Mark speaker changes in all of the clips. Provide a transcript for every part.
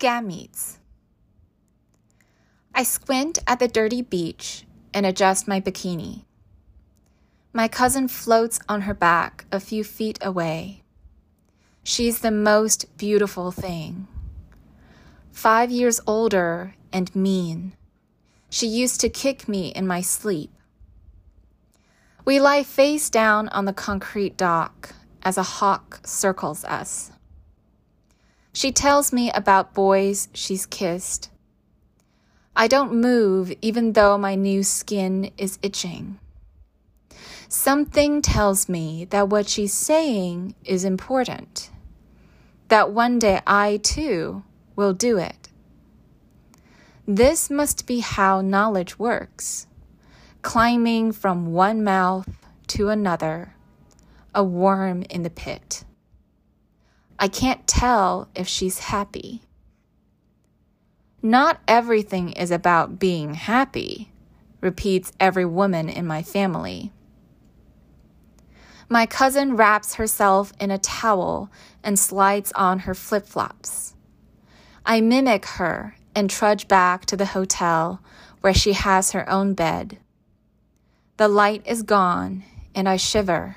Speaker 1: Gametes. I squint at the dirty beach and adjust my bikini. My cousin floats on her back a few feet away. She's the most beautiful thing. Five years older and mean. She used to kick me in my sleep. We lie face down on the concrete dock as a hawk circles us. She tells me about boys she's kissed. I don't move even though my new skin is itching. Something tells me that what she's saying is important, that one day I too will do it. This must be how knowledge works climbing from one mouth to another, a worm in the pit. I can't tell if she's happy. Not everything is about being happy, repeats every woman in my family. My cousin wraps herself in a towel and slides on her flip flops. I mimic her and trudge back to the hotel where she has her own bed. The light is gone and I shiver.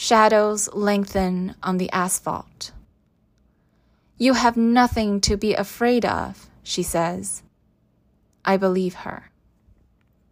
Speaker 1: Shadows lengthen on the asphalt. You have nothing to be afraid of, she says. I believe her.